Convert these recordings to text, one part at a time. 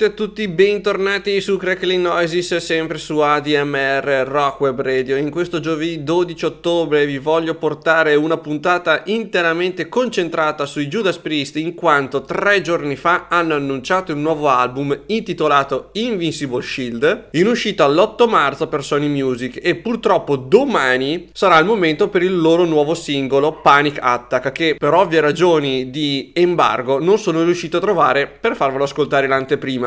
Benvenuti a tutti, bentornati su Crackling Noises, sempre su ADMR Rock Web Radio. In questo giovedì 12 ottobre vi voglio portare una puntata interamente concentrata sui Judas Priest, in quanto tre giorni fa hanno annunciato un nuovo album intitolato Invincible Shield, in uscita l'8 marzo per Sony Music e purtroppo domani sarà il momento per il loro nuovo singolo Panic Attack, che per ovvie ragioni di embargo non sono riuscito a trovare per farvelo ascoltare ascoltare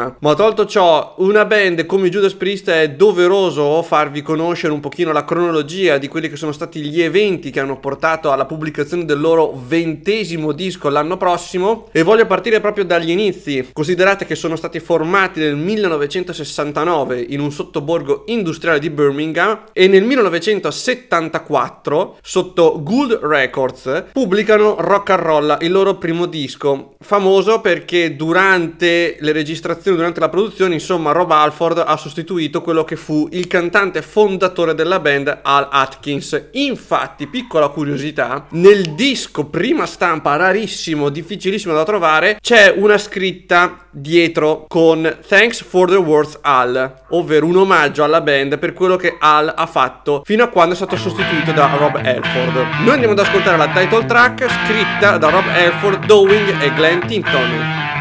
l'anteprima. Ma tolto ciò, una band come Judas Priest è doveroso farvi conoscere un pochino la cronologia di quelli che sono stati gli eventi che hanno portato alla pubblicazione del loro ventesimo disco l'anno prossimo e voglio partire proprio dagli inizi. Considerate che sono stati formati nel 1969 in un sottoborgo industriale di Birmingham e nel 1974 sotto Gould Records pubblicano Rock and Roll, il loro primo disco, famoso perché durante le registrazioni durante la produzione, insomma, Rob Alford ha sostituito quello che fu il cantante fondatore della band, Al Atkins. Infatti, piccola curiosità, nel disco prima stampa, rarissimo, difficilissimo da trovare, c'è una scritta dietro con Thanks for the words Al, ovvero un omaggio alla band per quello che Al ha fatto fino a quando è stato sostituito da Rob Alford. Noi andiamo ad ascoltare la title track scritta da Rob Alford, Dowing e Glenn Tinton.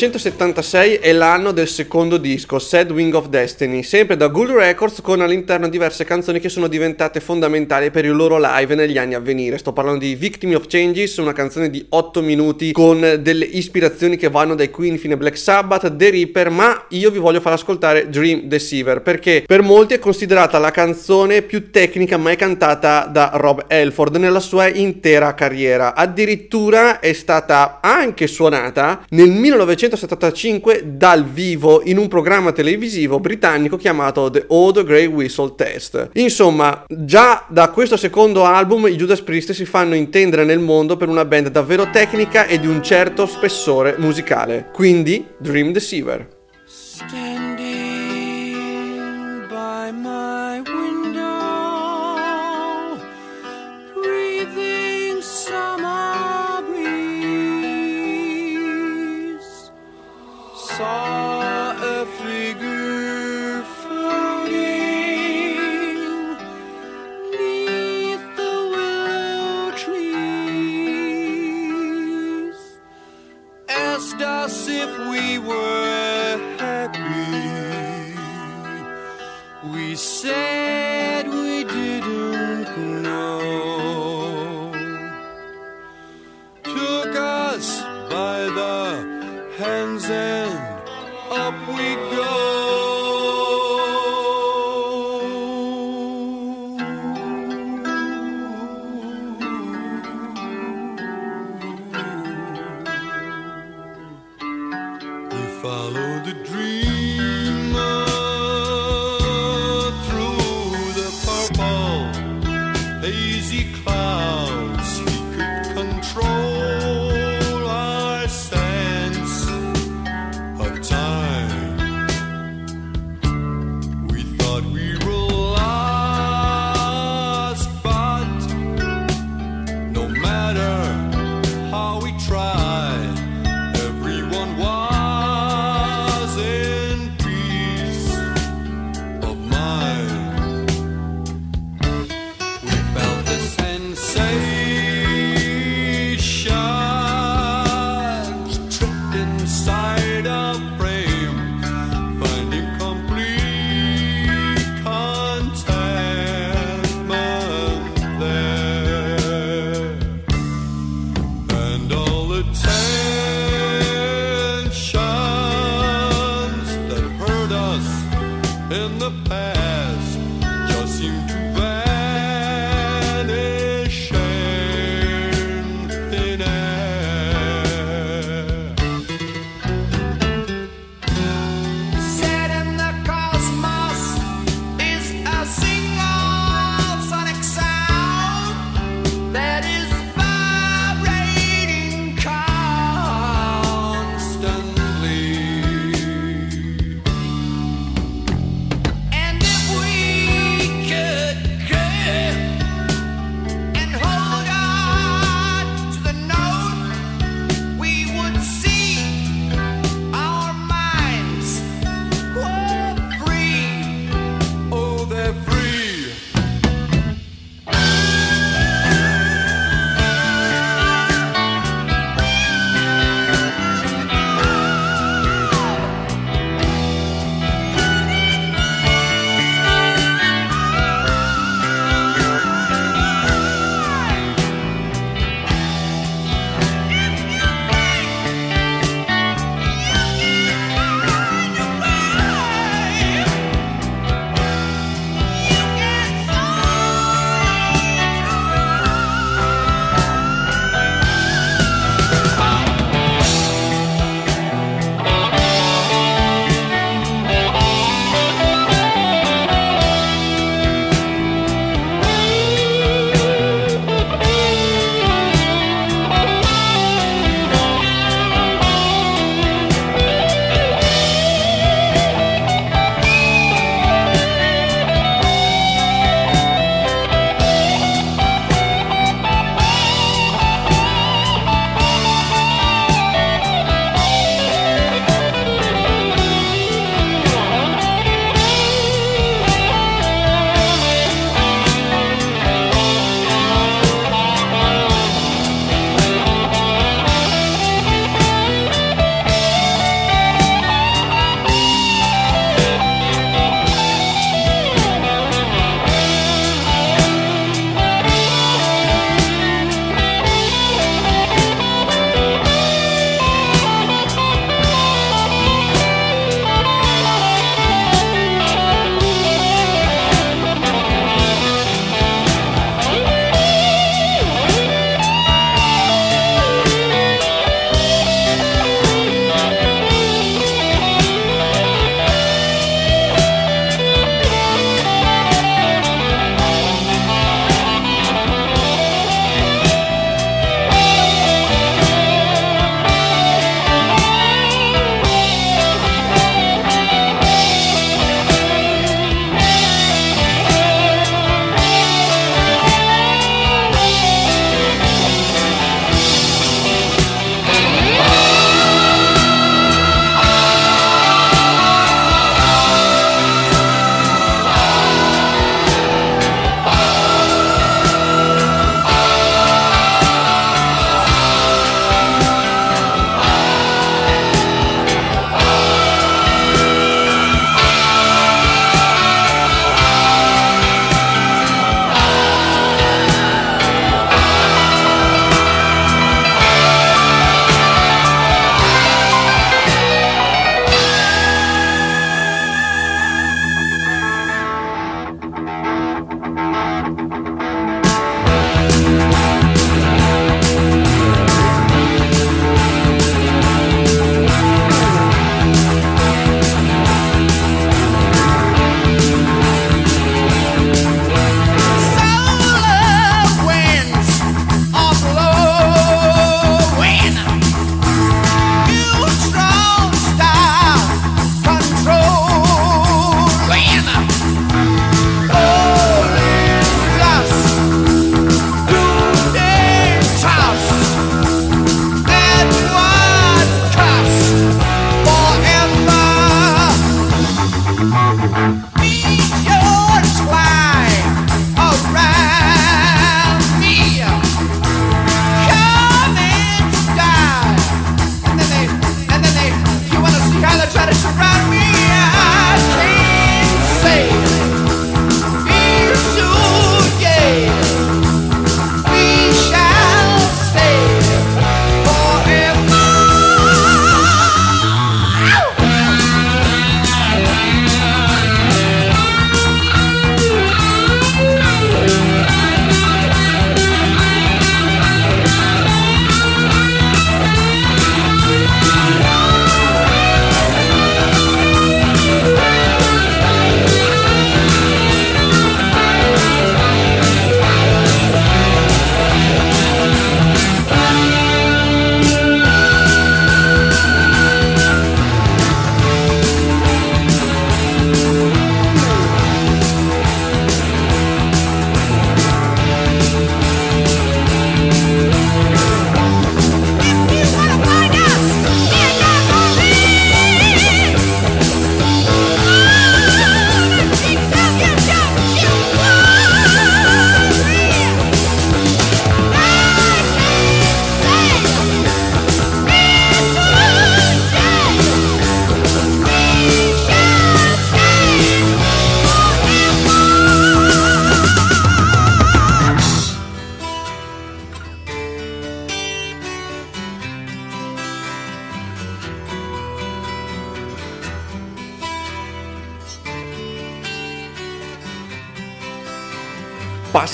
1976 è l'anno del secondo disco, Sad Wing of Destiny, sempre da Ghoul Records con all'interno diverse canzoni che sono diventate fondamentali per il loro live negli anni a venire. Sto parlando di Victim of Changes, una canzone di 8 minuti con delle ispirazioni che vanno dai Queen fino a Black Sabbath, The Reaper, ma io vi voglio far ascoltare Dream Deceiver perché per molti è considerata la canzone più tecnica mai cantata da Rob Elford nella sua intera carriera. Addirittura è stata anche suonata nel nel 1975 dal vivo in un programma televisivo britannico chiamato The Old Grey Whistle Test. Insomma, già da questo secondo album i Judas Priest si fanno intendere nel mondo per una band davvero tecnica e di un certo spessore musicale. Quindi, Dream Deceiver. Standing by my window, saw a figure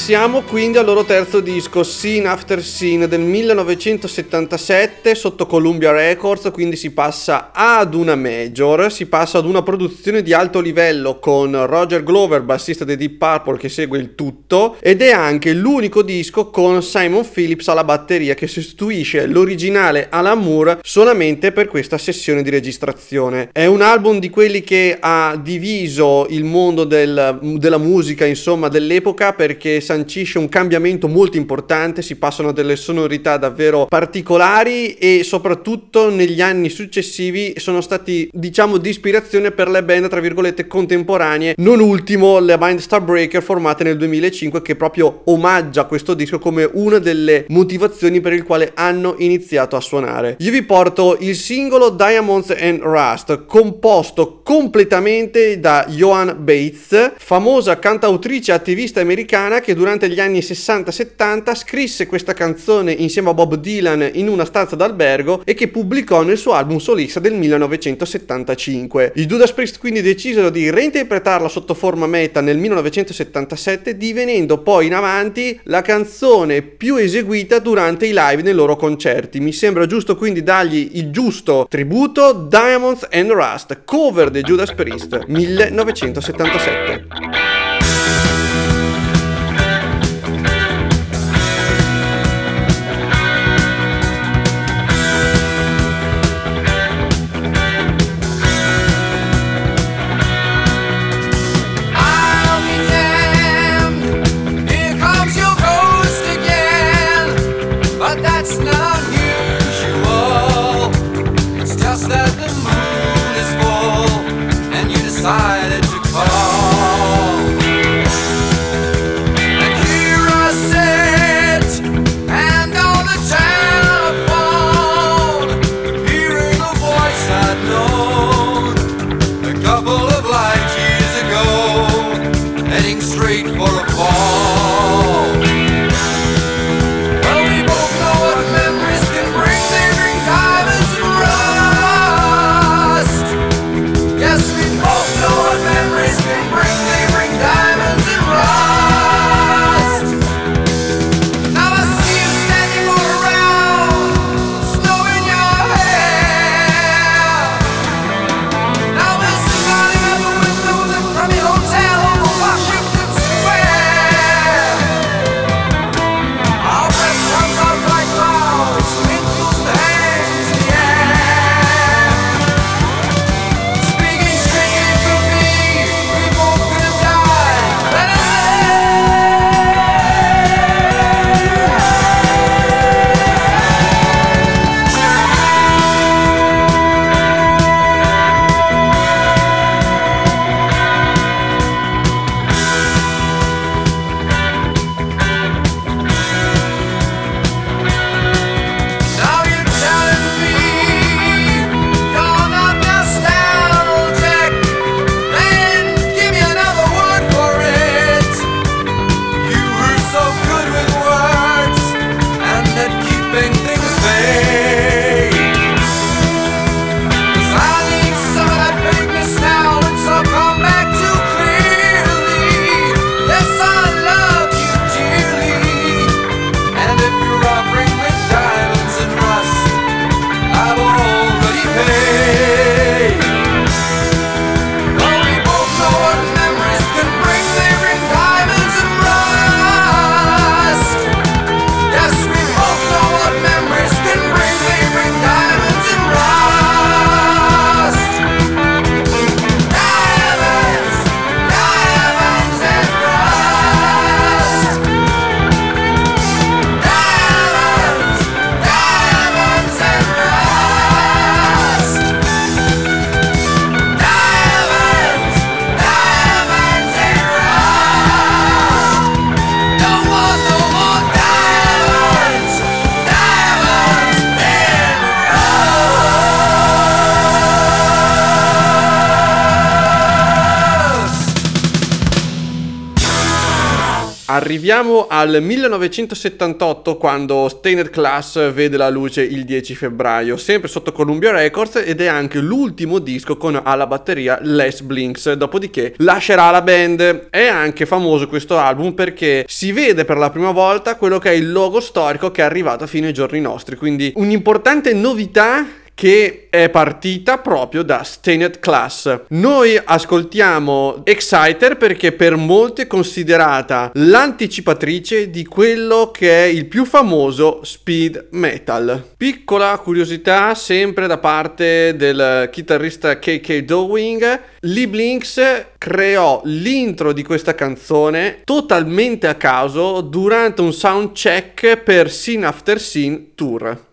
Passiamo quindi al loro terzo disco, Scene After Scene del 1977 sotto Columbia Records, quindi si passa ad una major, si passa ad una produzione di alto livello con Roger Glover, bassista dei Deep Purple che segue il tutto ed è anche l'unico disco con Simon Phillips alla batteria che sostituisce l'originale Alan Moore solamente per questa sessione di registrazione. È un album di quelli che ha diviso il mondo del, della musica, insomma, dell'epoca perché che sancisce un cambiamento molto importante, si passano delle sonorità davvero particolari e soprattutto negli anni successivi sono stati diciamo di ispirazione per le band tra virgolette contemporanee, non ultimo le band Starbreaker formate nel 2005 che proprio omaggia questo disco come una delle motivazioni per il quale hanno iniziato a suonare. Io vi porto il singolo Diamonds and Rust composto completamente da Joan Bates, famosa cantautrice attivista americana che durante gli anni 60-70 scrisse questa canzone insieme a Bob Dylan in una stanza d'albergo e che pubblicò nel suo album solista del 1975. I Judas Priest quindi decisero di reinterpretarla sotto forma meta nel 1977 divenendo poi in avanti la canzone più eseguita durante i live nei loro concerti. Mi sembra giusto quindi dargli il giusto tributo Diamonds and Rust, cover dei Judas Priest 1977. Arriviamo al 1978 quando Stained Class vede la luce il 10 febbraio, sempre sotto Columbia Records ed è anche l'ultimo disco con alla batteria Les Blinks, dopodiché lascerà la band. È anche famoso questo album perché si vede per la prima volta quello che è il logo storico che è arrivato fino ai giorni nostri, quindi un'importante novità che è partita proprio da Stained Class. Noi ascoltiamo Exciter perché per molti è considerata l'anticipatrice di quello che è il più famoso speed metal. Piccola curiosità sempre da parte del chitarrista KK Dowing, Lee Blinks creò l'intro di questa canzone totalmente a caso durante un sound check per Scene After Scene Tour.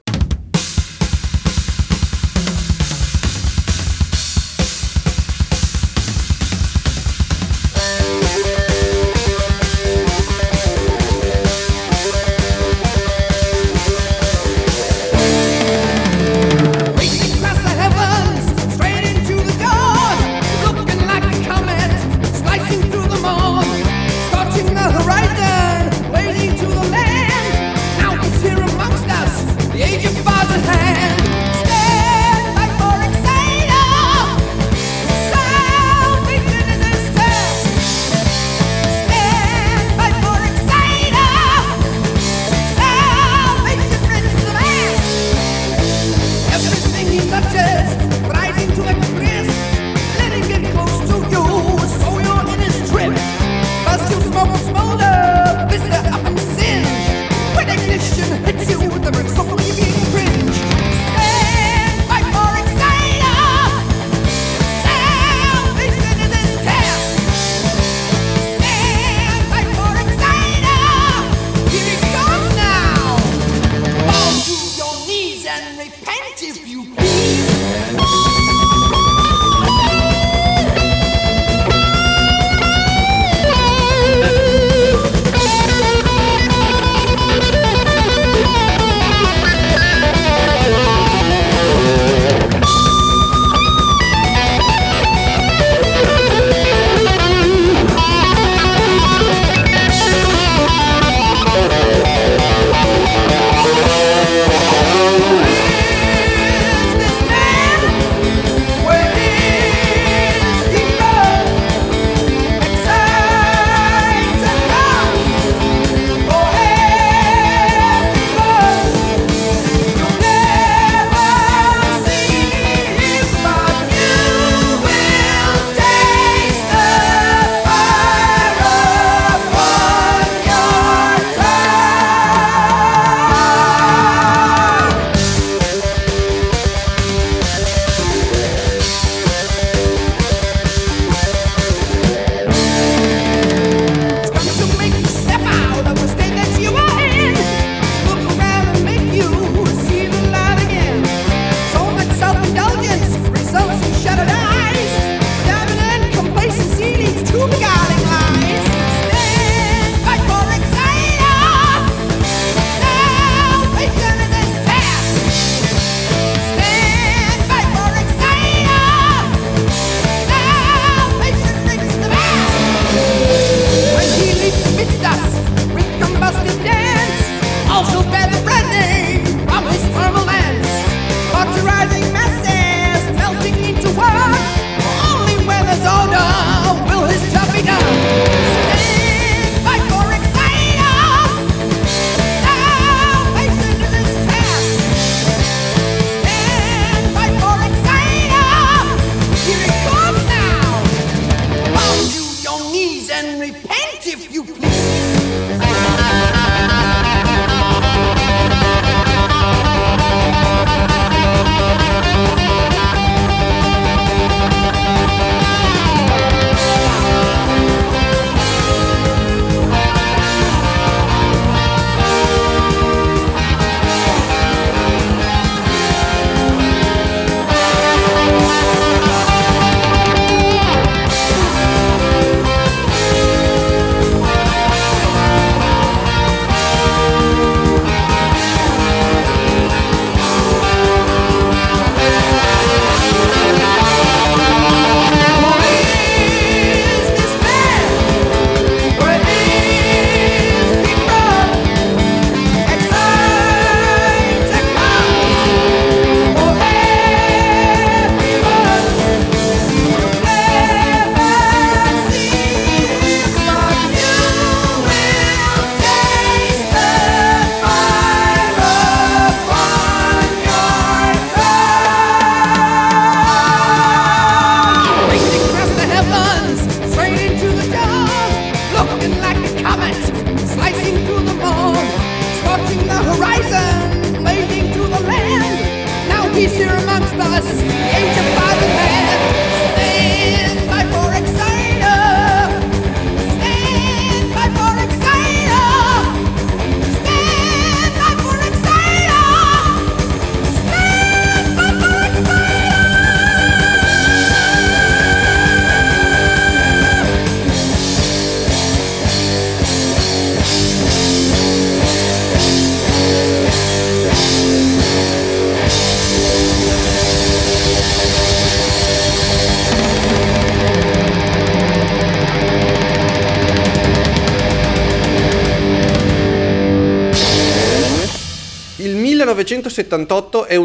1978 è un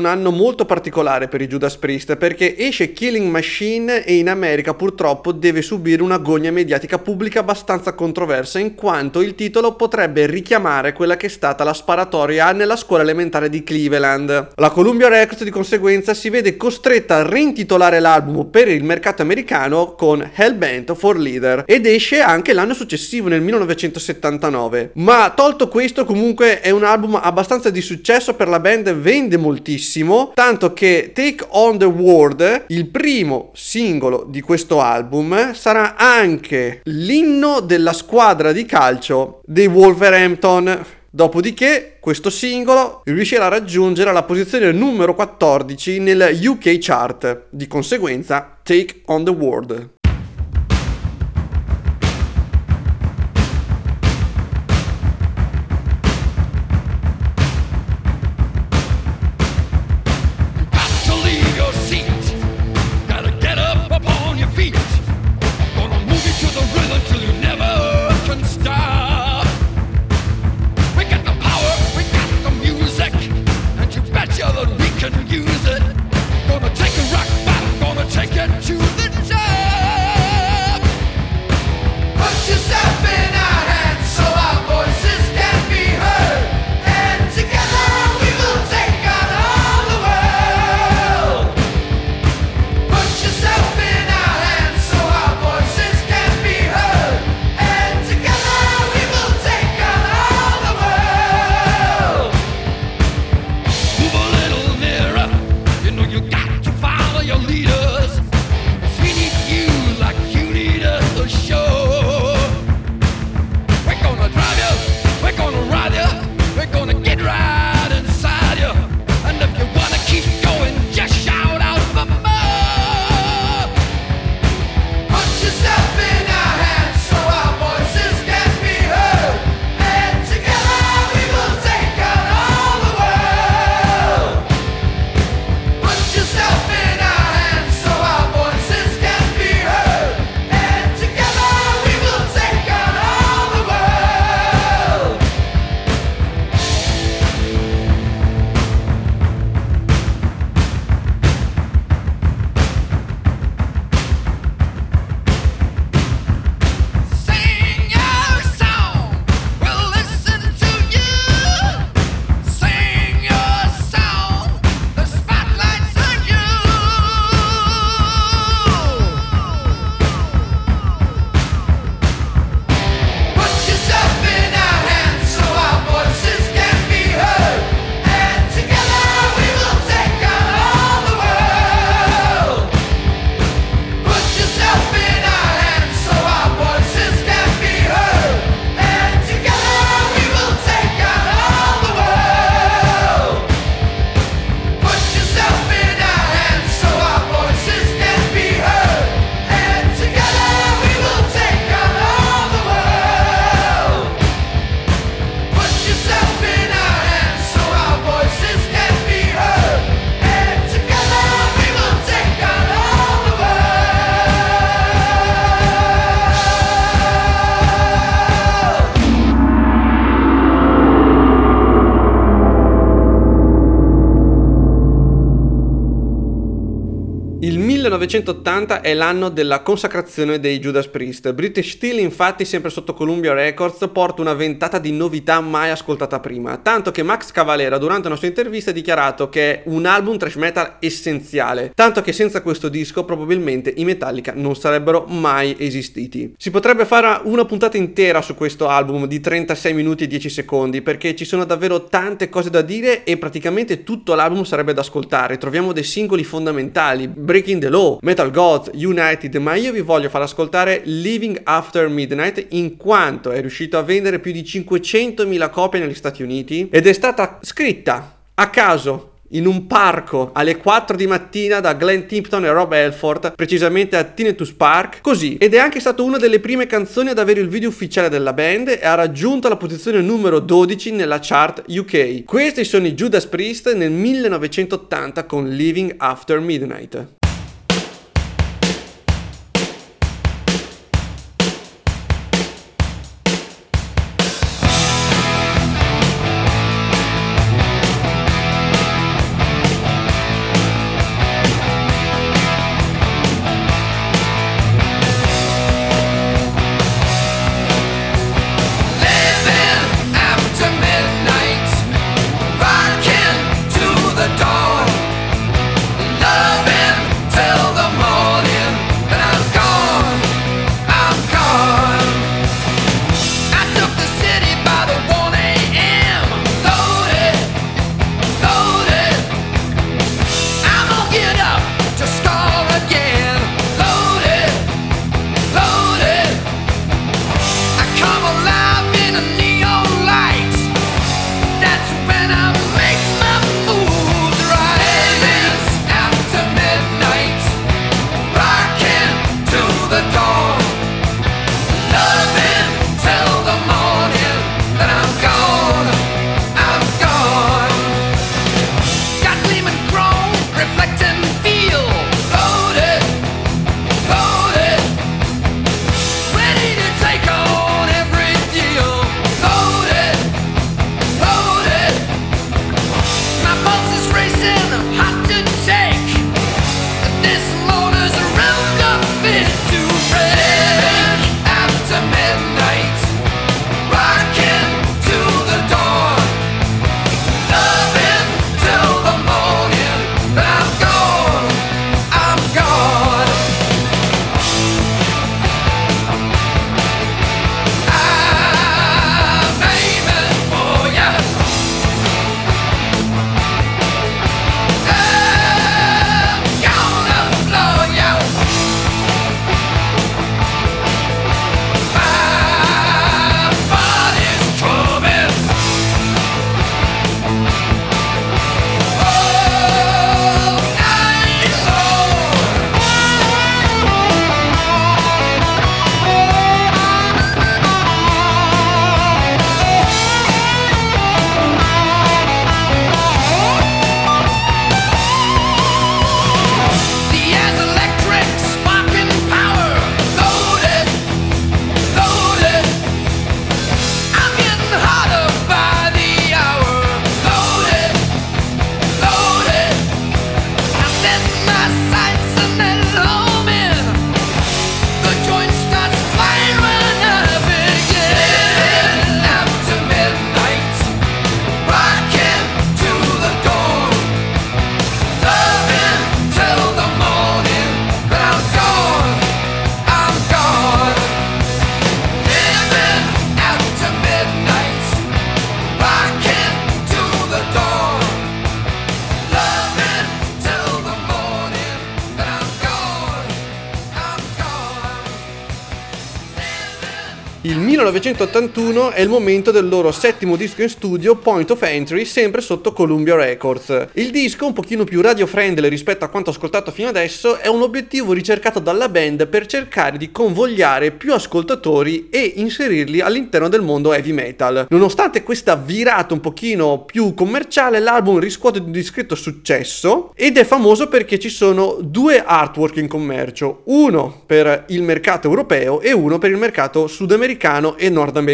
anno molto particolare per i Judas Priest perché esce Killing Machine e in America purtroppo deve subire una gogna mediatica pubblica abbastanza controversa in quanto il titolo potrebbe richiamare quella che è stata la sparatoria nella scuola elementare di Cleveland. La Columbia Records di conseguenza si vede costretta a reintitolare l'album per il mercato americano con Hellbent for Leader ed esce anche l'anno successivo nel 1979. Ma tolto questo comunque è un album abbastanza di successo per la band vende moltissimo, tanto che Take on the World, il primo singolo di questo album, sarà anche l'inno della squadra di calcio dei Wolverhampton. Dopodiché questo singolo riuscirà a raggiungere la posizione numero 14 nel UK chart, di conseguenza Take on the World. 1980 è l'anno della consacrazione dei Judas Priest. British Steel, infatti, sempre sotto Columbia Records, porta una ventata di novità mai ascoltata prima. Tanto che Max Cavalera, durante una sua intervista, ha dichiarato che è un album trash metal essenziale. Tanto che senza questo disco, probabilmente i Metallica non sarebbero mai esistiti. Si potrebbe fare una puntata intera su questo album di 36 minuti e 10 secondi, perché ci sono davvero tante cose da dire e praticamente tutto l'album sarebbe da ascoltare. Troviamo dei singoli fondamentali, Breaking the Law, Metal Gods, United, ma io vi voglio far ascoltare Living After Midnight in quanto è riuscito a vendere più di 500.000 copie negli Stati Uniti ed è stata scritta a caso in un parco alle 4 di mattina da Glenn Tipton e Rob Elford, precisamente a Tinnitus Park, così. Ed è anche stato una delle prime canzoni ad avere il video ufficiale della band e ha raggiunto la posizione numero 12 nella chart UK. Questi sono i Judas Priest nel 1980 con Living After Midnight. momento 1981 è il momento del loro settimo disco in studio, Point of Entry, sempre sotto Columbia Records. Il disco, un pochino più radio-friendly rispetto a quanto ascoltato fino adesso, è un obiettivo ricercato dalla band per cercare di convogliare più ascoltatori e inserirli all'interno del mondo heavy metal. Nonostante questa virata un pochino più commerciale, l'album riscuote un discreto successo ed è famoso perché ci sono due artwork in commercio, uno per il mercato europeo e uno per il mercato sudamericano e nordamericano.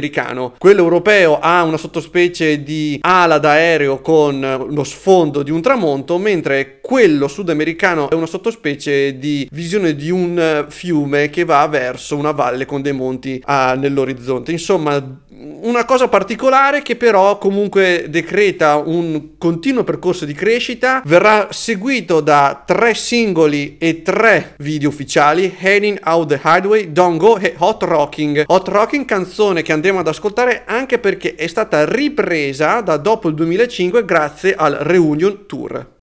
Quello europeo ha una sottospecie di ala d'aereo con lo sfondo di un tramonto, mentre quello sudamericano è una sottospecie di visione di un fiume che va verso una valle con dei monti ah, nell'orizzonte. Insomma, una cosa particolare che però comunque decreta un continuo percorso di crescita, verrà seguito da tre singoli e tre video ufficiali, Heading Out the Highway, Don't Go e Hot Rocking. Hot Rocking canzone che andremo ad ascoltare anche perché è stata ripresa da dopo il 2005 grazie al Reunion Tour.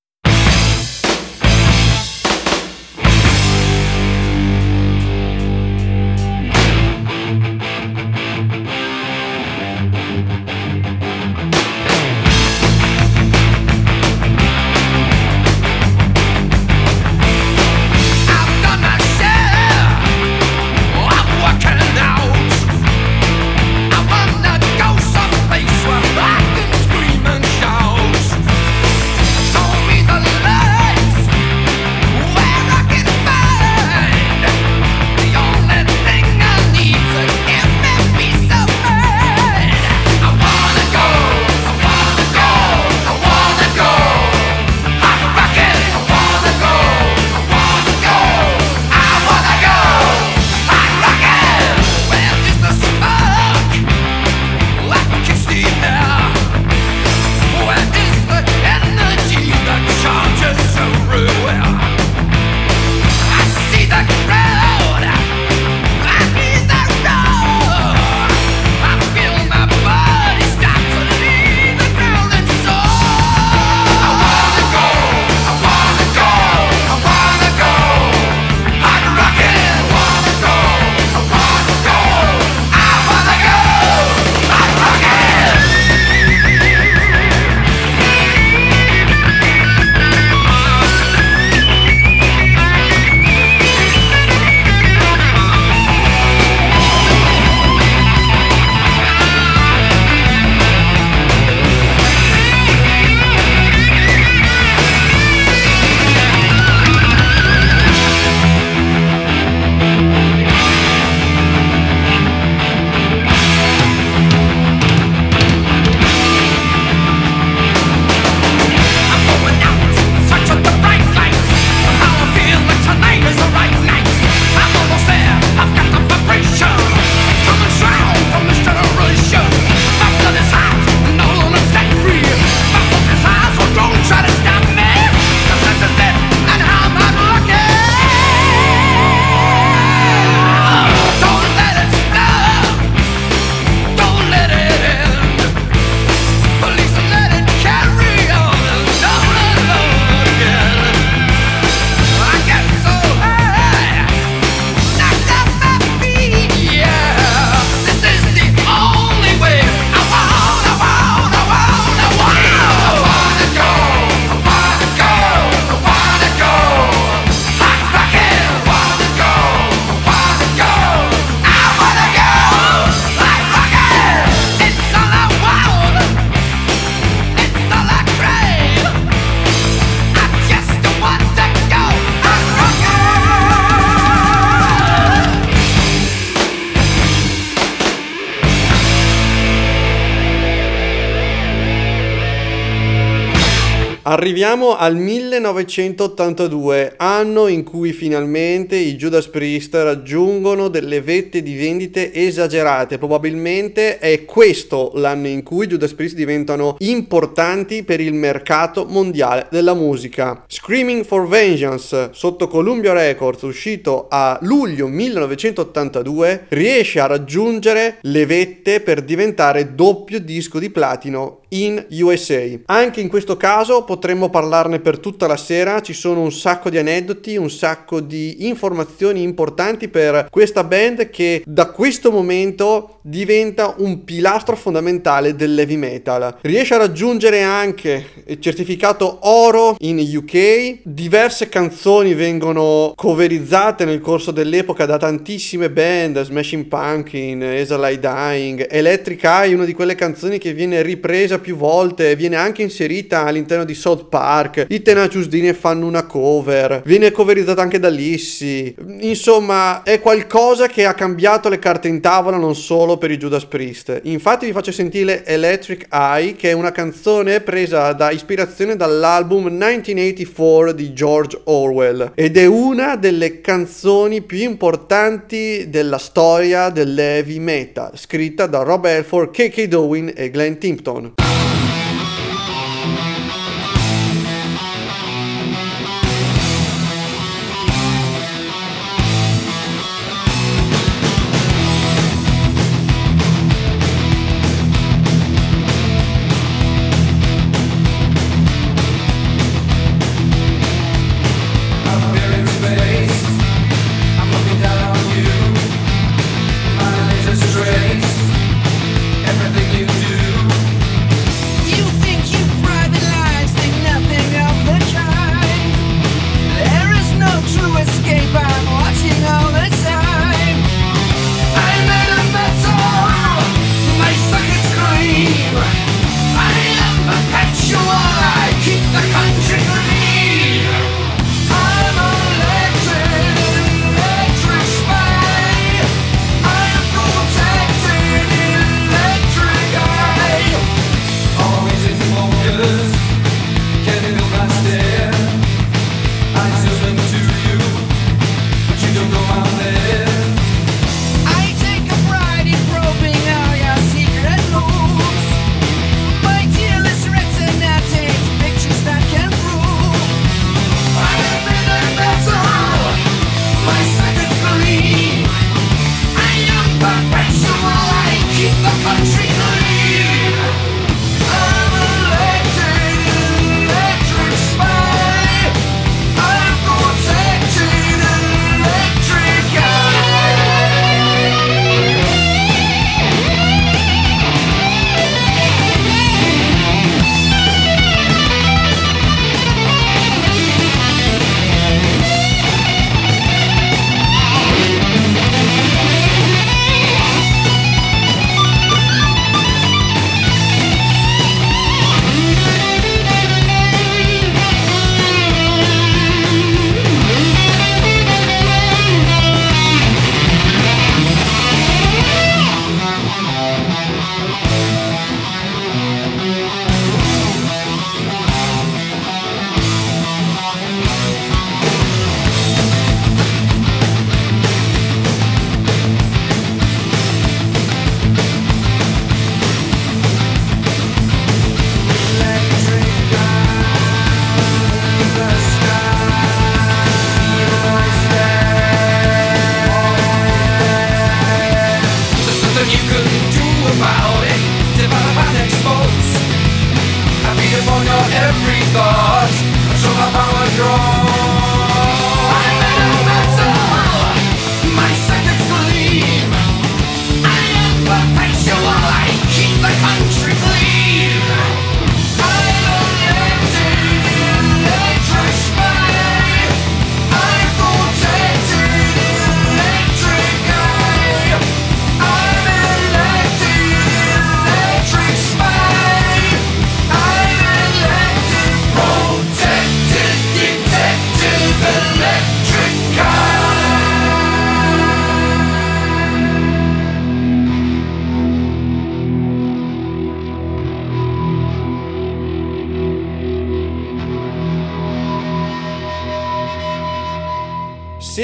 Arriviamo al 1982, anno in cui finalmente i Judas Priest raggiungono delle vette di vendite esagerate. Probabilmente è questo l'anno in cui i Judas Priest diventano importanti per il mercato mondiale della musica. Screaming for Vengeance sotto Columbia Records, uscito a luglio 1982, riesce a raggiungere le vette per diventare doppio disco di platino in USA. Anche in questo caso potremmo parlarne per tutta la sera, ci sono un sacco di aneddoti, un sacco di informazioni importanti per questa band che da questo momento diventa un pilastro fondamentale dell'heavy metal. Riesce a raggiungere anche il certificato oro in UK, diverse canzoni vengono coverizzate nel corso dell'epoca da tantissime band, Smashing Pumpkin, Esalai Dying, Electric Eye, una di quelle canzoni che viene ripresa più volte, viene anche inserita all'interno di South Park, i Tenacious D ne fanno una cover, viene coverizzata anche da Lissy. Insomma, è qualcosa che ha cambiato le carte in tavola non solo per i Judas Priest. Infatti vi faccio sentire Electric Eye, che è una canzone presa da ispirazione dall'album 1984 di George Orwell ed è una delle canzoni più importanti della storia dell'heavy metal, scritta da Rob Halford, KK Dowin e Glenn Timpton.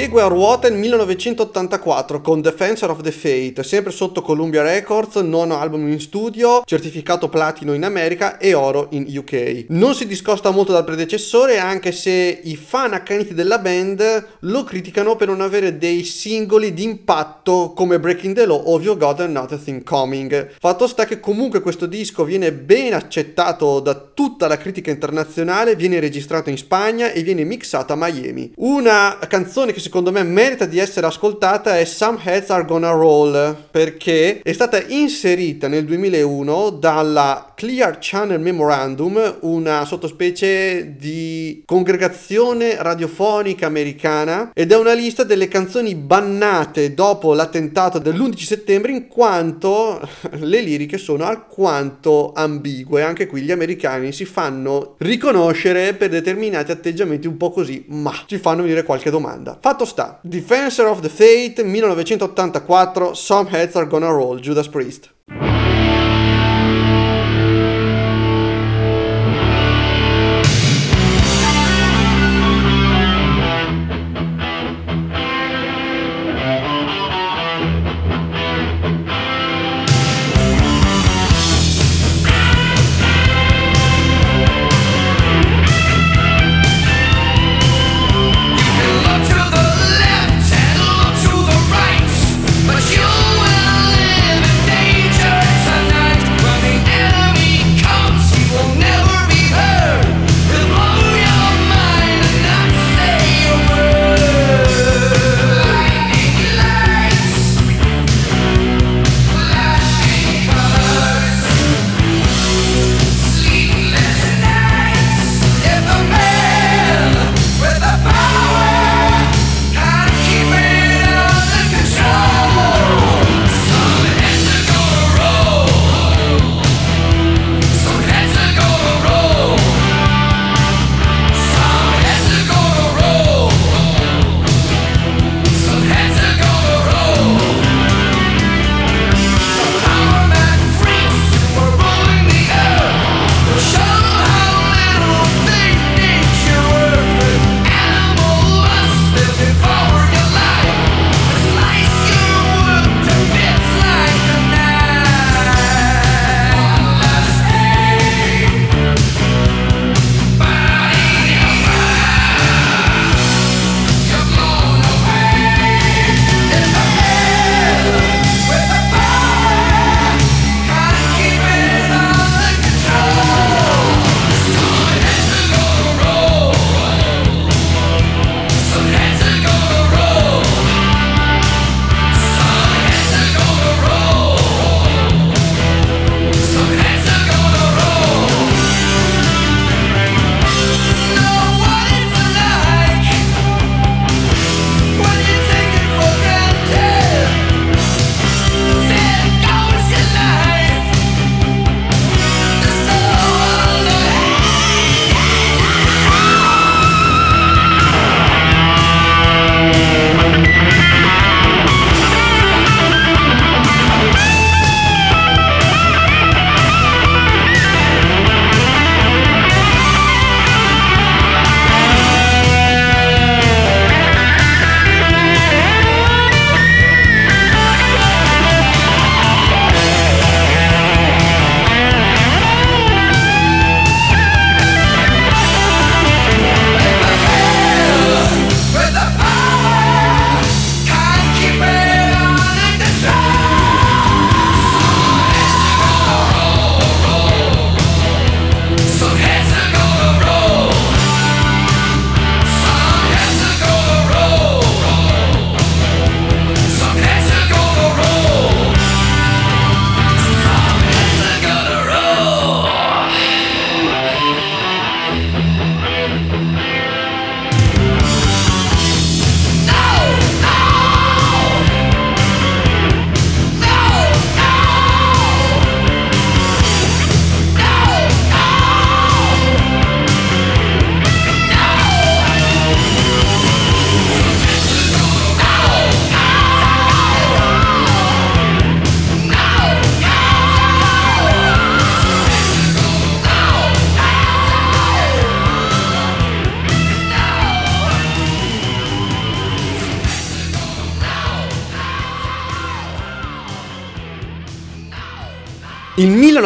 Segue a ruota il 1984 con Defensor of the Fate, sempre sotto Columbia Records, nono album in studio, certificato platino in America e oro in UK. Non si discosta molto dal predecessore anche se i fan accaniti della band lo criticano per non avere dei singoli di impatto come Breaking the Law o Vio God and Thing Coming. Fatto sta che comunque questo disco viene ben accettato da tutta la critica internazionale, viene registrato in Spagna e viene mixato a Miami. Una canzone che secondo secondo me merita di essere ascoltata è Some Heads Are Gonna Roll perché è stata inserita nel 2001 dalla Clear Channel Memorandum, una sottospecie di congregazione radiofonica americana ed è una lista delle canzoni bannate dopo l'attentato dell'11 settembre in quanto le liriche sono alquanto ambigue, anche qui gli americani si fanno riconoscere per determinati atteggiamenti un po' così, ma ci fanno venire qualche domanda. Fatto sta. Defensor of the Fate 1984, Some Heads Are Gonna Roll, Judas Priest.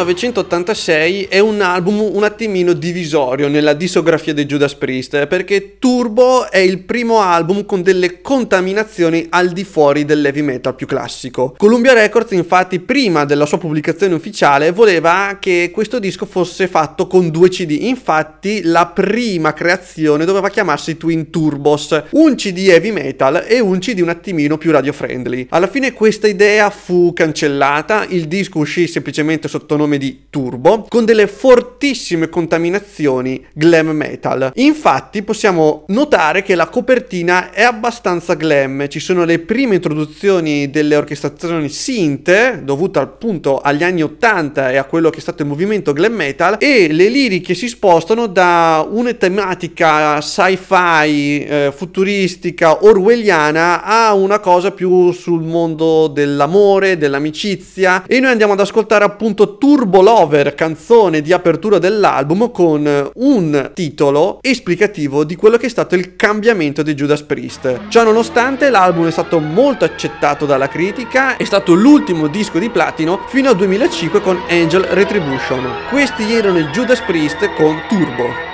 1986 è un album un attimino divisorio nella discografia dei Judas Priest perché Turbo è il primo album con delle contaminazioni al di fuori dell'heavy metal più classico. Columbia Records infatti prima della sua pubblicazione ufficiale voleva che questo disco fosse fatto con due CD, infatti la prima creazione doveva chiamarsi Twin Turbos, un CD heavy metal e un CD un attimino più radio friendly. Alla fine questa idea fu cancellata, il disco uscì semplicemente sotto nome di Turbo, con delle fortissime contaminazioni glam metal. Infatti possiamo notare che la copertina è abbastanza glam, ci sono le prime introduzioni delle orchestrazioni synth, dovute appunto agli anni 80 e a quello che è stato il movimento glam metal, e le liriche si spostano da una tematica sci-fi, eh, futuristica, orwelliana a una cosa più sul mondo dell'amore, dell'amicizia e noi andiamo ad ascoltare appunto Turbo Lover, canzone di apertura dell'album con un titolo esplicativo di quello che è stato il cambiamento di Judas Priest. Ciò nonostante l'album è stato molto accettato dalla critica, è stato l'ultimo disco di platino fino al 2005 con Angel Retribution. Questi erano i Judas Priest con Turbo.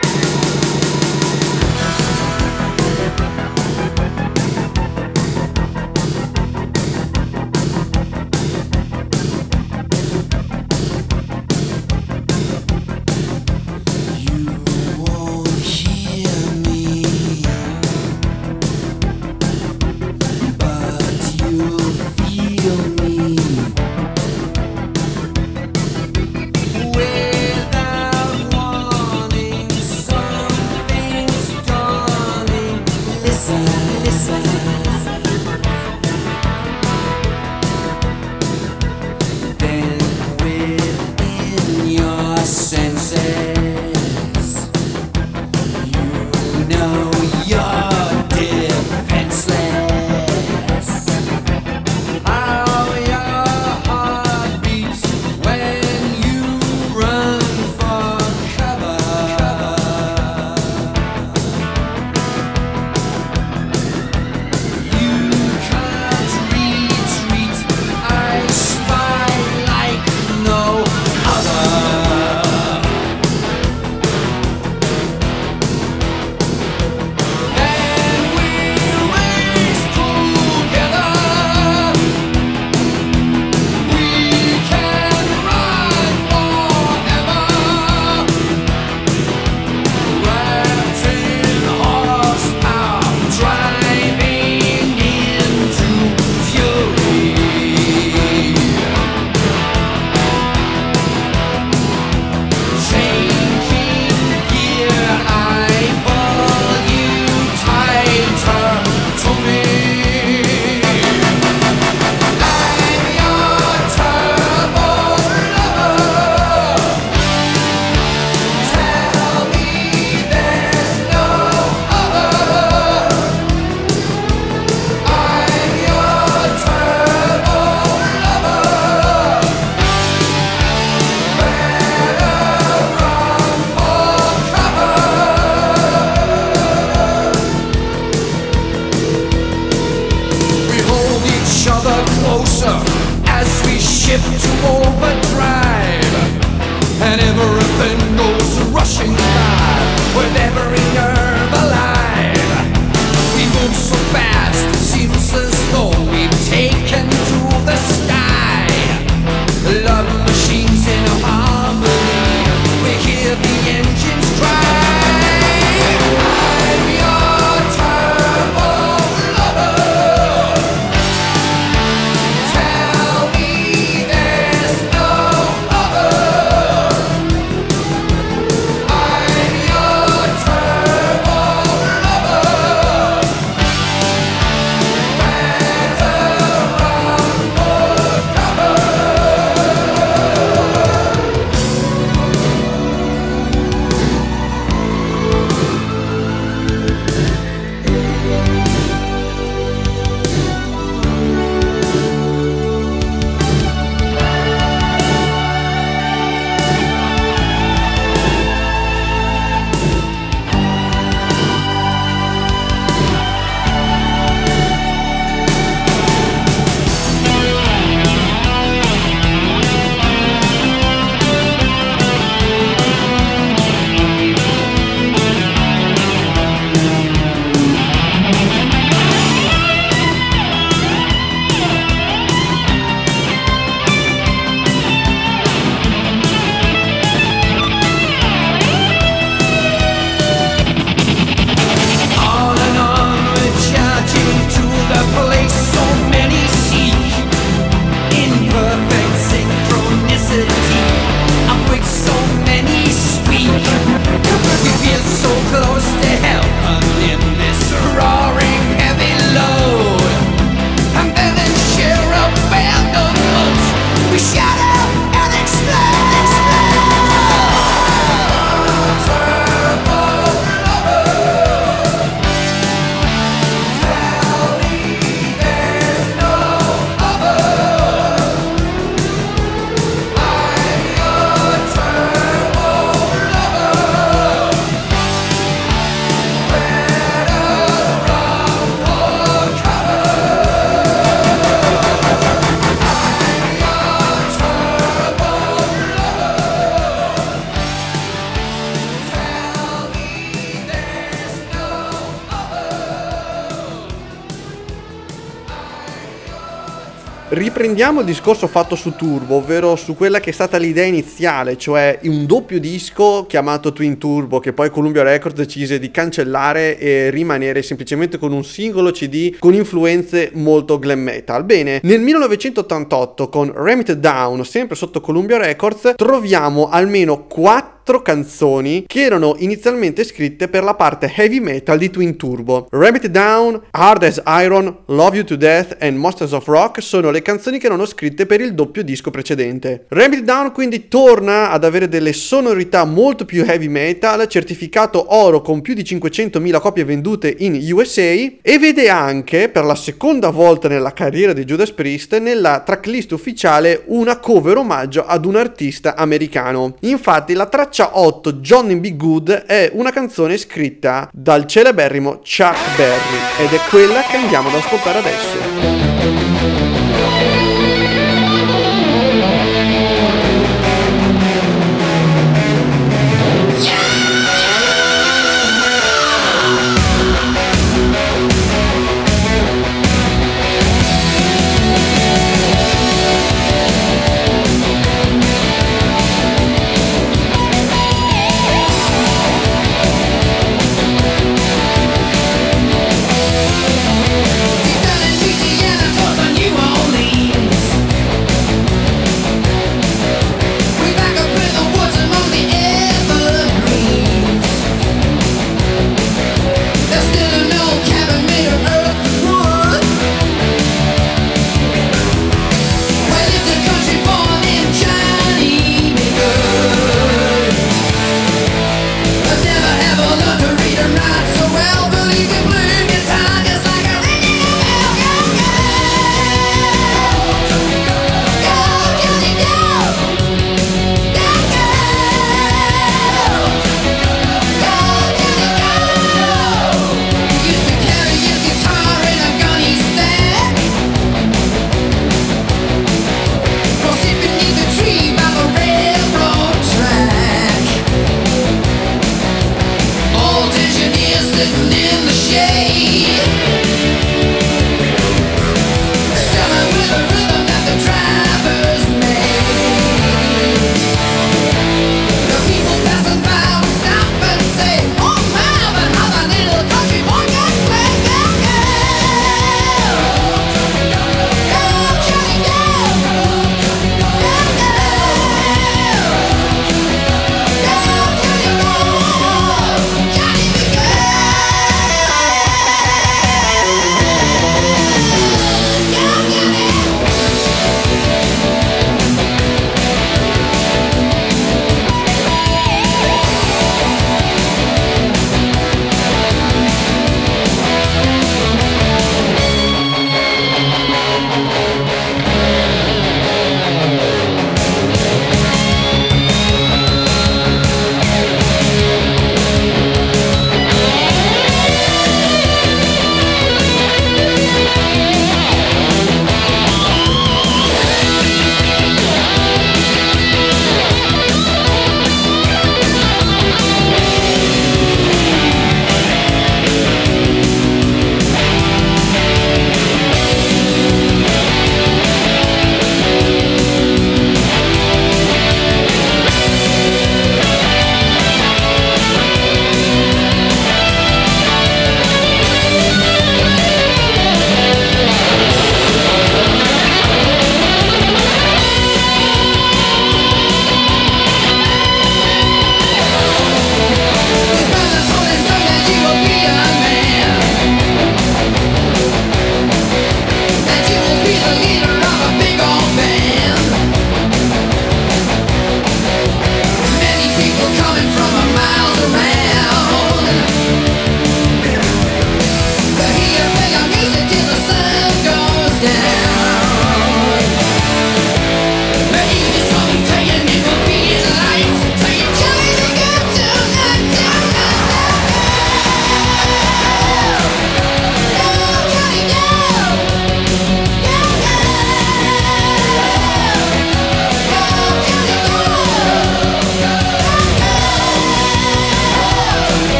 Riprendiamo il discorso fatto su Turbo, ovvero su quella che è stata l'idea iniziale, cioè un doppio disco chiamato Twin Turbo, che poi Columbia Records decise di cancellare e rimanere semplicemente con un singolo CD con influenze molto glam metal. Bene, nel 1988 con Ram It Down, sempre sotto Columbia Records, troviamo almeno 4 canzoni che erano inizialmente scritte per la parte heavy metal di Twin Turbo. Ram It Down, Hard as Iron, Love You to Death e Monsters of Rock sono le canzoni che erano scritte per il doppio disco precedente. Ram It Down quindi torna ad avere delle sonorità molto più heavy metal, certificato oro con più di 500.000 copie vendute in USA e vede anche per la seconda volta nella carriera di Judas Priest nella tracklist ufficiale una cover omaggio ad un artista americano. Infatti la traccia 8 Johnny B. Good è una canzone scritta dal celeberrimo Chuck Berry ed è quella che andiamo ad ascoltare adesso.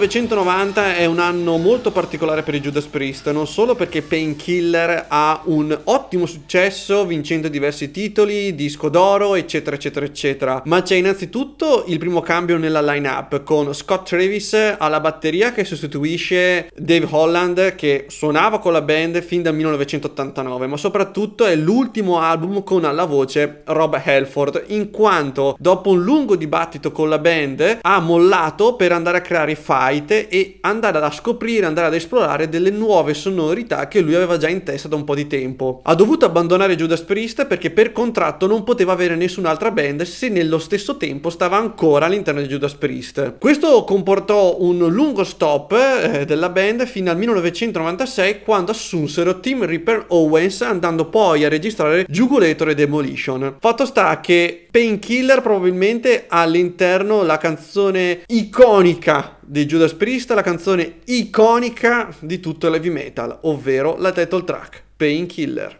1990 è un anno molto particolare per i Judas Priest, non solo perché Painkiller ha un ottimo successo vincendo diversi titoli, disco d'oro, eccetera, eccetera, eccetera, ma c'è innanzitutto il primo cambio nella line-up con Scott Travis alla batteria che sostituisce Dave Holland che suonava con la band fin dal 1989, ma soprattutto è l'ultimo album con alla voce Rob Halford, in quanto dopo un lungo dibattito con la band ha mollato per andare a creare i fight e andare a scoprire, andare ad esplorare delle nuove sonorità che lui aveva già in testa da un po' di tempo. Ha dovuto abbandonare Judas Priest perché per contratto non poteva avere nessun'altra band se nello stesso tempo stava ancora all'interno di Judas Priest. Questo comportò un lungo stop eh, della band fino al 1996 quando assunsero Tim Ripper Owens andando poi a registrare Jugulator e Demolition. Fatto sta che Painkiller probabilmente ha all'interno la canzone iconica di Judas Priest, la canzone iconica di tutto il heavy metal, ovvero la title track, Painkiller.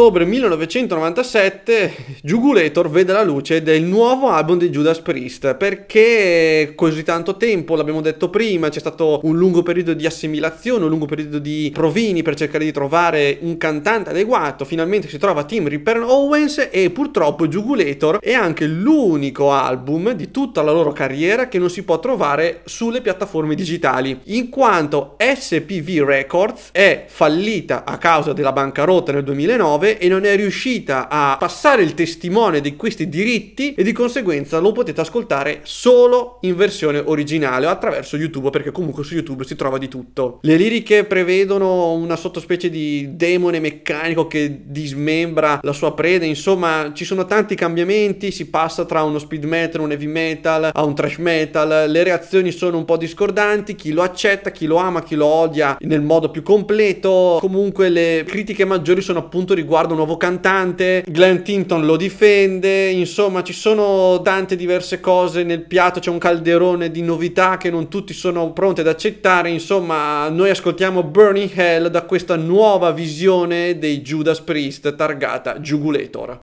Ottobre 1997 Jugulator vede la luce del nuovo album di Judas Priest. Perché così tanto tempo, l'abbiamo detto prima, c'è stato un lungo periodo di assimilazione, un lungo periodo di provini per cercare di trovare un cantante adeguato, finalmente si trova Tim Ripper Owens e purtroppo Jugulator è anche l'unico album di tutta la loro carriera che non si può trovare sulle piattaforme digitali, in quanto SPV Records è fallita a causa della bancarotta nel 2009 e non è riuscita a passare il testimone di questi diritti e di conseguenza lo potete ascoltare solo in versione originale o attraverso YouTube perché comunque su YouTube si trova di tutto. Le liriche prevedono una sottospecie di demone meccanico che dismembra la sua preda, insomma ci sono tanti cambiamenti, si passa tra uno speed metal, un heavy metal, a un trash metal, le reazioni sono un po' discordanti, chi lo accetta, chi lo ama, chi lo odia nel modo più completo, comunque le critiche maggiori sono appunto riguardo un nuovo cantante, Glenn Tinton lo difende, insomma ci sono tante diverse cose nel piatto, c'è un calderone di novità che non tutti sono pronti ad accettare, insomma noi ascoltiamo Burning Hell da questa nuova visione dei Judas Priest targata Jugulator.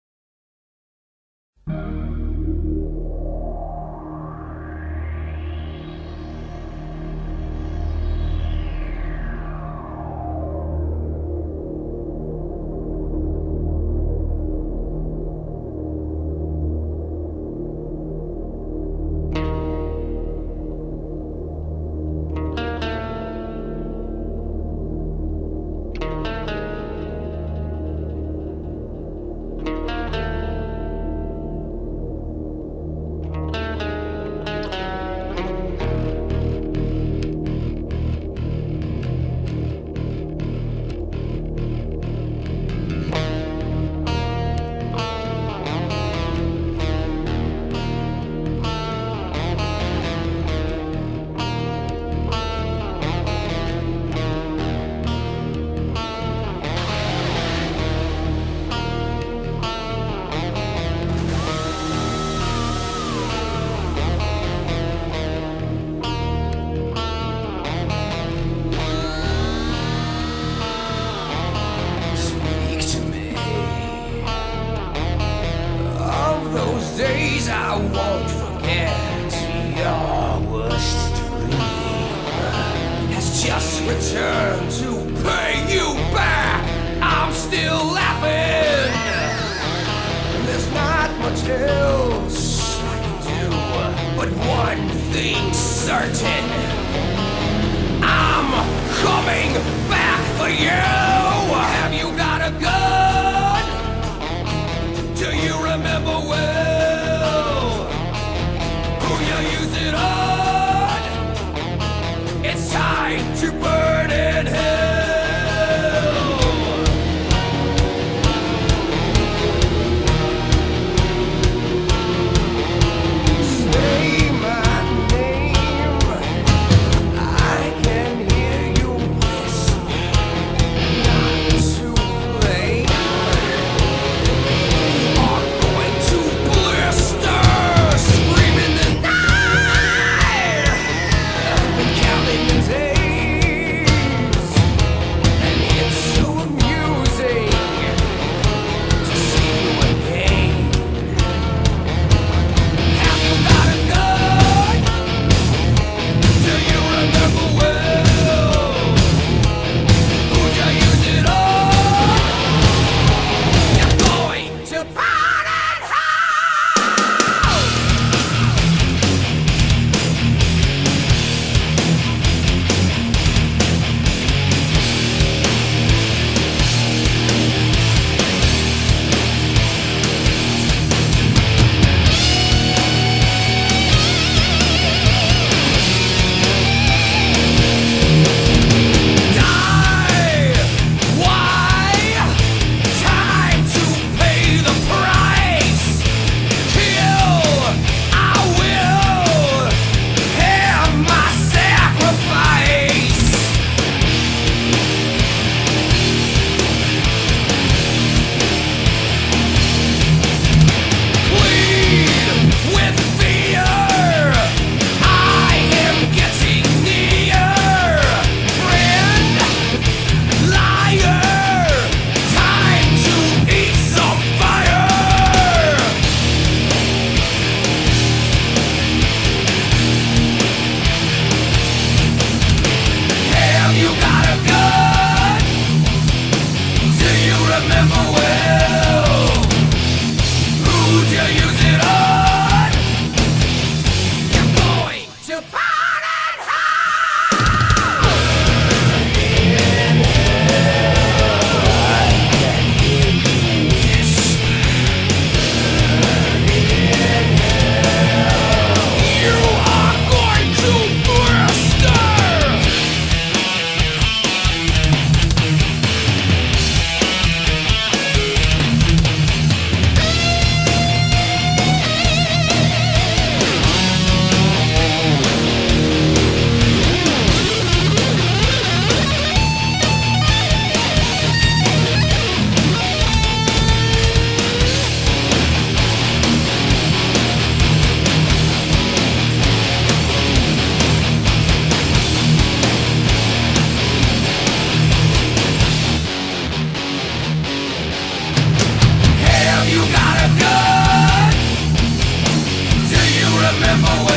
remember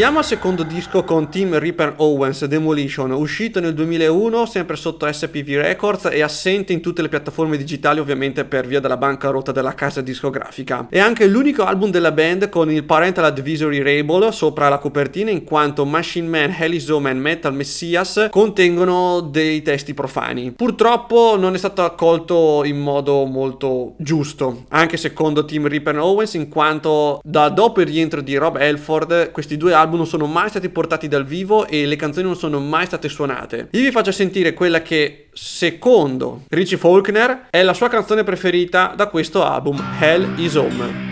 Arriviamo al secondo disco con Team Ripper Owens Demolition, uscito nel 2001 sempre sotto SPV Records e assente in tutte le piattaforme digitali ovviamente per via della bancarotta della casa discografica. È anche l'unico album della band con il Parental Advisory Label sopra la copertina in quanto Machine Man, Helisom e Metal Messias contengono dei testi profani. Purtroppo non è stato accolto in modo molto giusto, anche secondo Team Ripper Owens in quanto da dopo il rientro di Rob Elford questi due album non sono mai stati portati dal vivo e le canzoni non sono mai state suonate. Io vi faccio sentire quella che, secondo Richie Faulkner, è la sua canzone preferita da questo album, Hell is Home.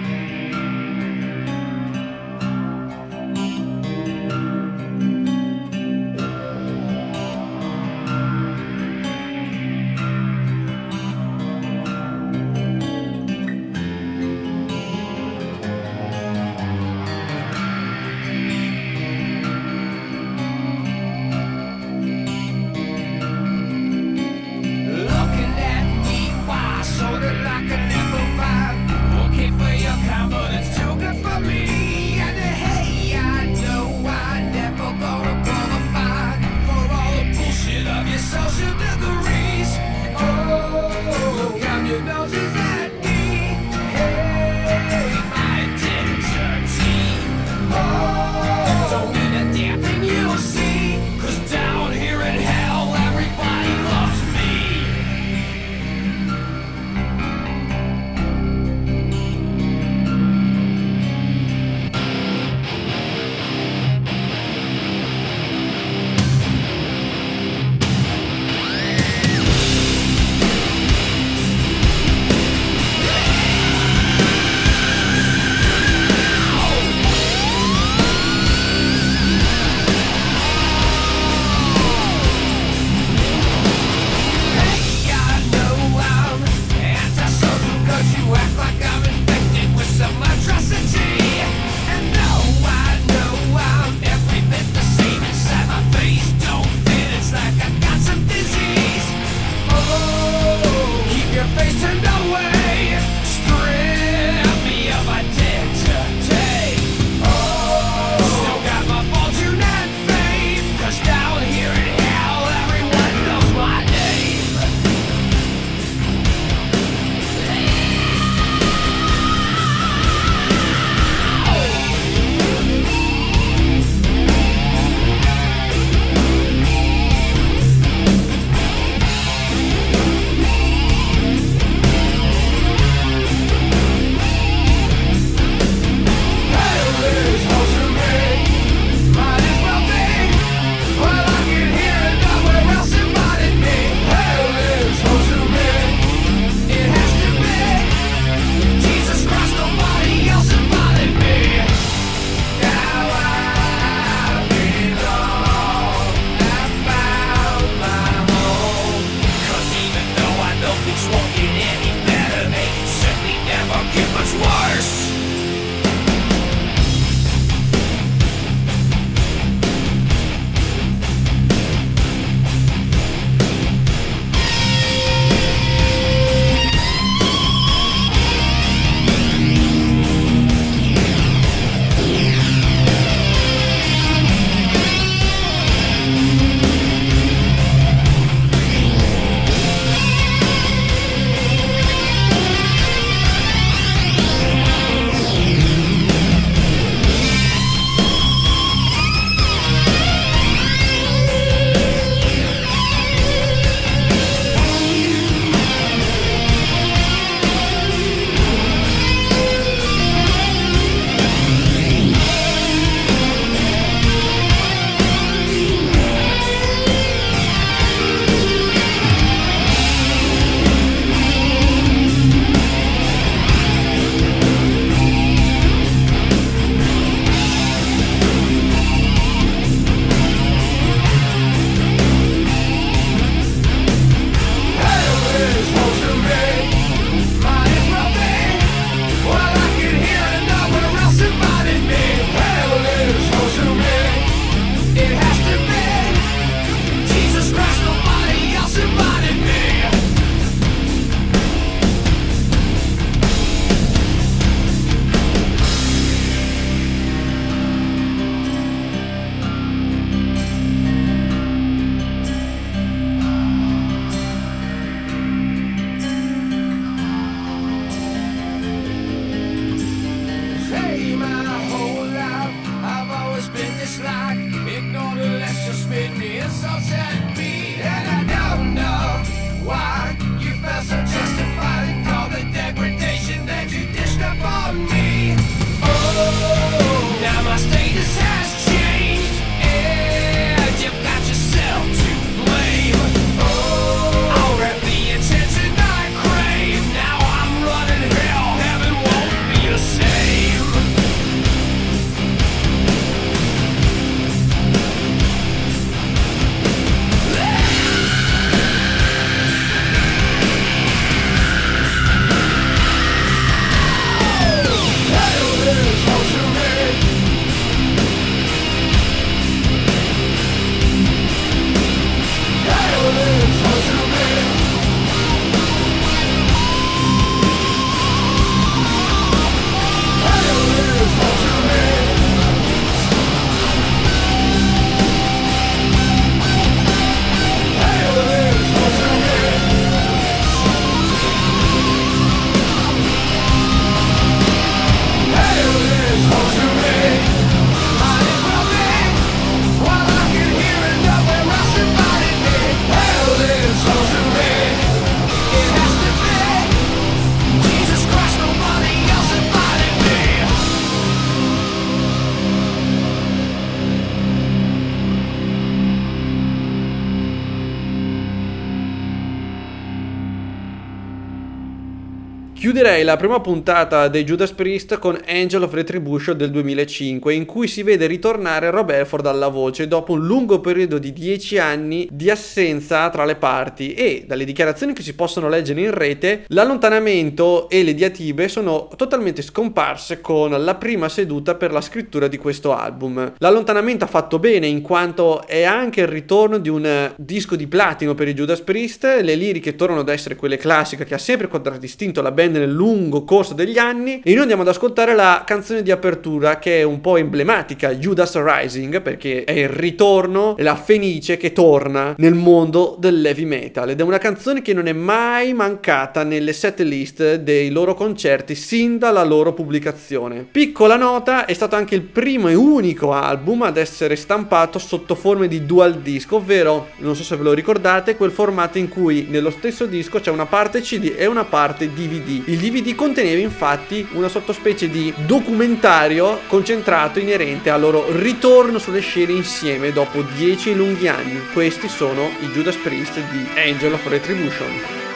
Chiuderei la prima puntata dei Judas Priest con Angel of Retribution del 2005, in cui si vede ritornare Rob Halford alla voce dopo un lungo periodo di 10 anni di assenza tra le parti e dalle dichiarazioni che si possono leggere in rete, l'allontanamento e le diatribe sono totalmente scomparse con la prima seduta per la scrittura di questo album. L'allontanamento ha fatto bene in quanto è anche il ritorno di un disco di platino per i Judas Priest, le liriche tornano ad essere quelle classiche che ha sempre contraddistinto la band nel lungo corso degli anni e noi andiamo ad ascoltare la canzone di apertura che è un po' emblematica, Judas Rising, perché è il ritorno, è la fenice che torna nel mondo dell'heavy metal ed è una canzone che non è mai mancata nelle set list dei loro concerti sin dalla loro pubblicazione. Piccola nota, è stato anche il primo e unico album ad essere stampato sotto forme di dual disc, ovvero, non so se ve lo ricordate, quel formato in cui nello stesso disco c'è una parte CD e una parte DVD. Il DVD conteneva infatti una sottospecie di documentario concentrato inerente al loro ritorno sulle scene insieme dopo dieci lunghi anni. Questi sono i Judas Priest di Angel of Retribution.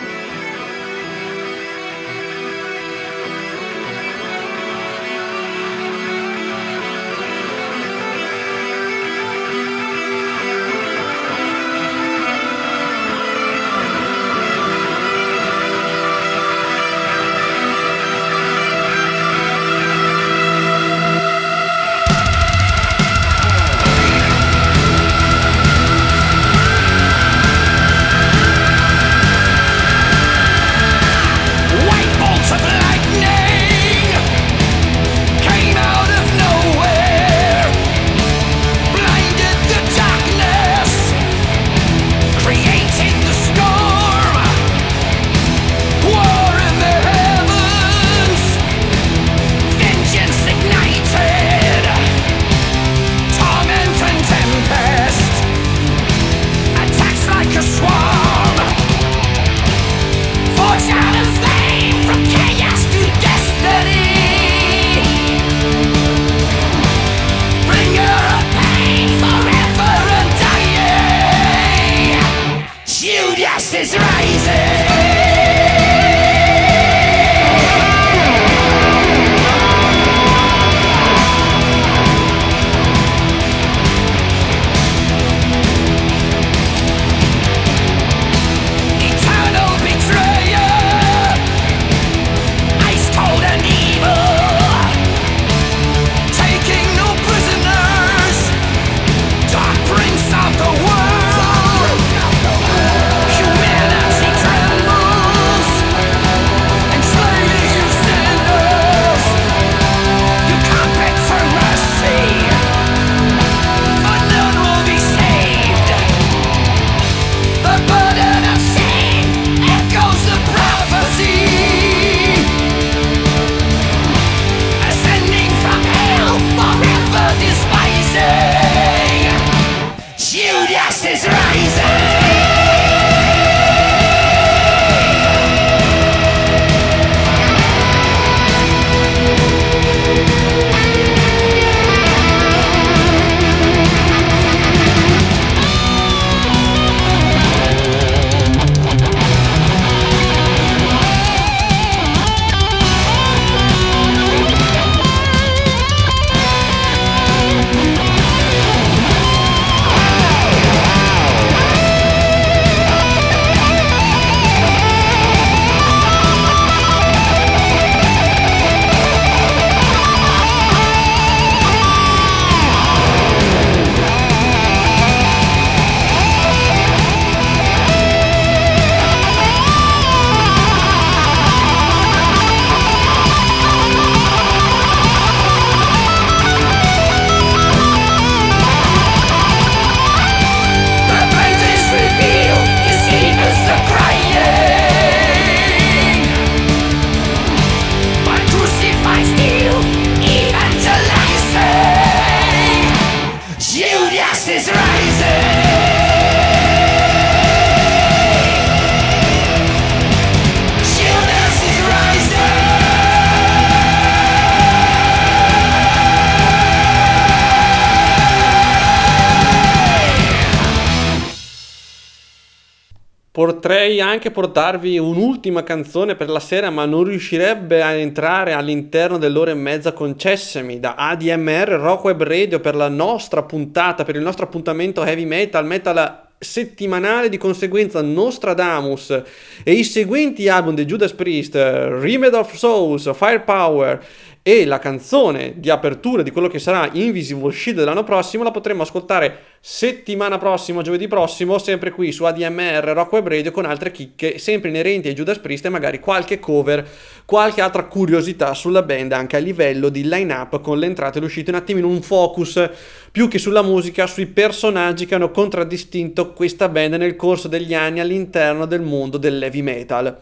Anche portarvi un'ultima canzone per la sera, ma non riuscirebbe a entrare all'interno dell'ora e mezza concessemi da ADMR Rock Web Radio per la nostra puntata, per il nostro appuntamento heavy metal, metal settimanale. Di conseguenza Nostradamus e i seguenti album di Judas Priest, Remedy of Souls, Firepower e la canzone di apertura di quello che sarà Invisible Shield dell'anno prossimo la potremo ascoltare settimana prossima, giovedì prossimo, sempre qui su ADMR Rock Web Radio con altre chicche sempre inerenti ai Judas Priest e magari qualche cover, qualche altra curiosità sulla band anche a livello di line-up con le entrate e le uscite, un attimino un focus più che sulla musica, sui personaggi che hanno contraddistinto questa band nel corso degli anni all'interno del mondo dell'heavy metal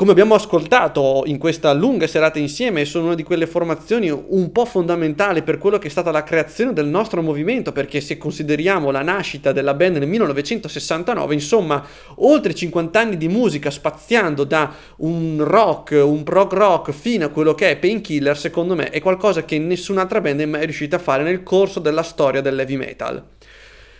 come abbiamo ascoltato in questa lunga serata insieme, sono una di quelle formazioni un po' fondamentali per quello che è stata la creazione del nostro movimento, perché se consideriamo la nascita della band nel 1969, insomma, oltre 50 anni di musica spaziando da un rock, un prog rock fino a quello che è Painkiller, secondo me è qualcosa che nessun'altra band è mai riuscita a fare nel corso della storia dell'heavy metal.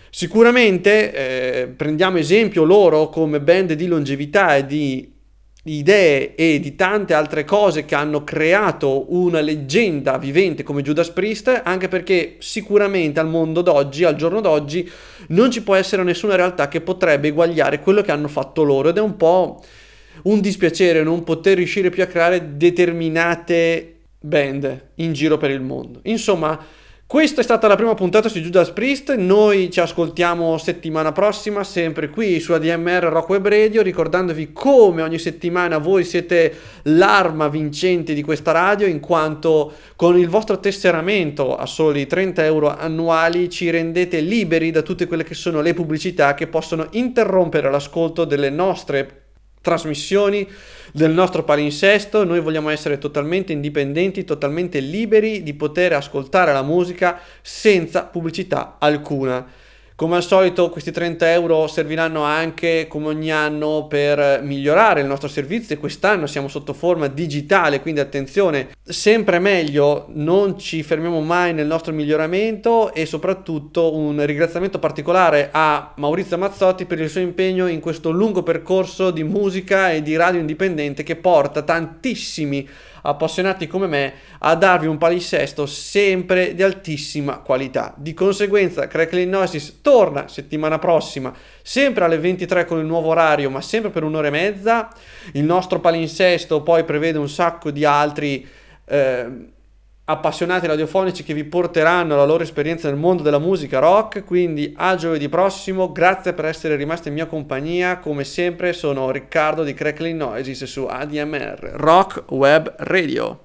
Sicuramente eh, prendiamo esempio loro come band di longevità e di idee e di tante altre cose che hanno creato una leggenda vivente come Judas Priest, anche perché sicuramente al mondo d'oggi, al giorno d'oggi, non ci può essere nessuna realtà che potrebbe eguagliare quello che hanno fatto loro ed è un po' un dispiacere non poter riuscire più a creare determinate band in giro per il mondo. Insomma, questa è stata la prima puntata su Judas Priest, noi ci ascoltiamo settimana prossima, sempre qui su ADMR Rock Web Radio, ricordandovi come ogni settimana voi siete l'arma vincente di questa radio, in quanto con il vostro tesseramento a soli 30 euro annuali ci rendete liberi da tutte quelle che sono le pubblicità che possono interrompere l'ascolto delle nostre trasmissioni del nostro palinsesto, noi vogliamo essere totalmente indipendenti, totalmente liberi di poter ascoltare la musica senza pubblicità alcuna. Come al solito questi 30 euro serviranno anche come ogni anno per migliorare il nostro servizio. E quest'anno siamo sotto forma digitale, quindi attenzione, sempre meglio, non ci fermiamo mai nel nostro miglioramento e soprattutto un ringraziamento particolare a Maurizio Mazzotti per il suo impegno in questo lungo percorso di musica e di radio indipendente che porta tantissimi appassionati come me a darvi un palinsesto sempre di altissima qualità. Di conseguenza, Crackling Noises torna settimana prossima, sempre alle 23 con il nuovo orario, ma sempre per un'ora e mezza. Il nostro palinsesto poi prevede un sacco di altri. Eh, appassionati radiofonici che vi porteranno la loro esperienza nel mondo della musica rock. Quindi a giovedì prossimo, grazie per essere rimasti in mia compagnia. Come sempre, sono Riccardo di Crackling Noises su ADMR Rock Web Radio.